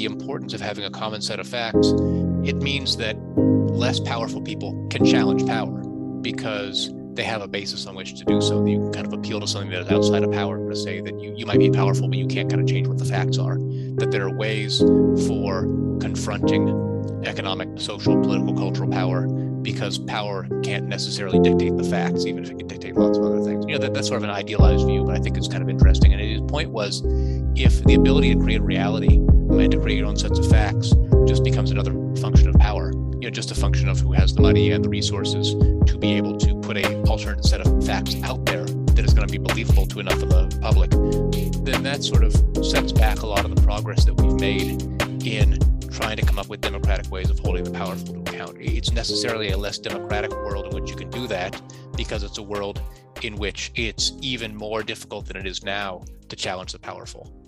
the importance of having a common set of facts, it means that less powerful people can challenge power because they have a basis on which to do so. You can kind of appeal to something that is outside of power to say that you, you might be powerful, but you can't kind of change what the facts are. That there are ways for confronting economic, social, political, cultural power because power can't necessarily dictate the facts, even if it can dictate lots of other things. You know, that, that's sort of an idealized view, but I think it's kind of interesting. And his point was if the ability to create reality to create your own sets of facts just becomes another function of power, you know, just a function of who has the money and the resources to be able to put a alternate set of facts out there that is going to be believable to enough of the public, then that sort of sets back a lot of the progress that we've made in trying to come up with democratic ways of holding the powerful to account. It's necessarily a less democratic world in which you can do that because it's a world in which it's even more difficult than it is now to challenge the powerful.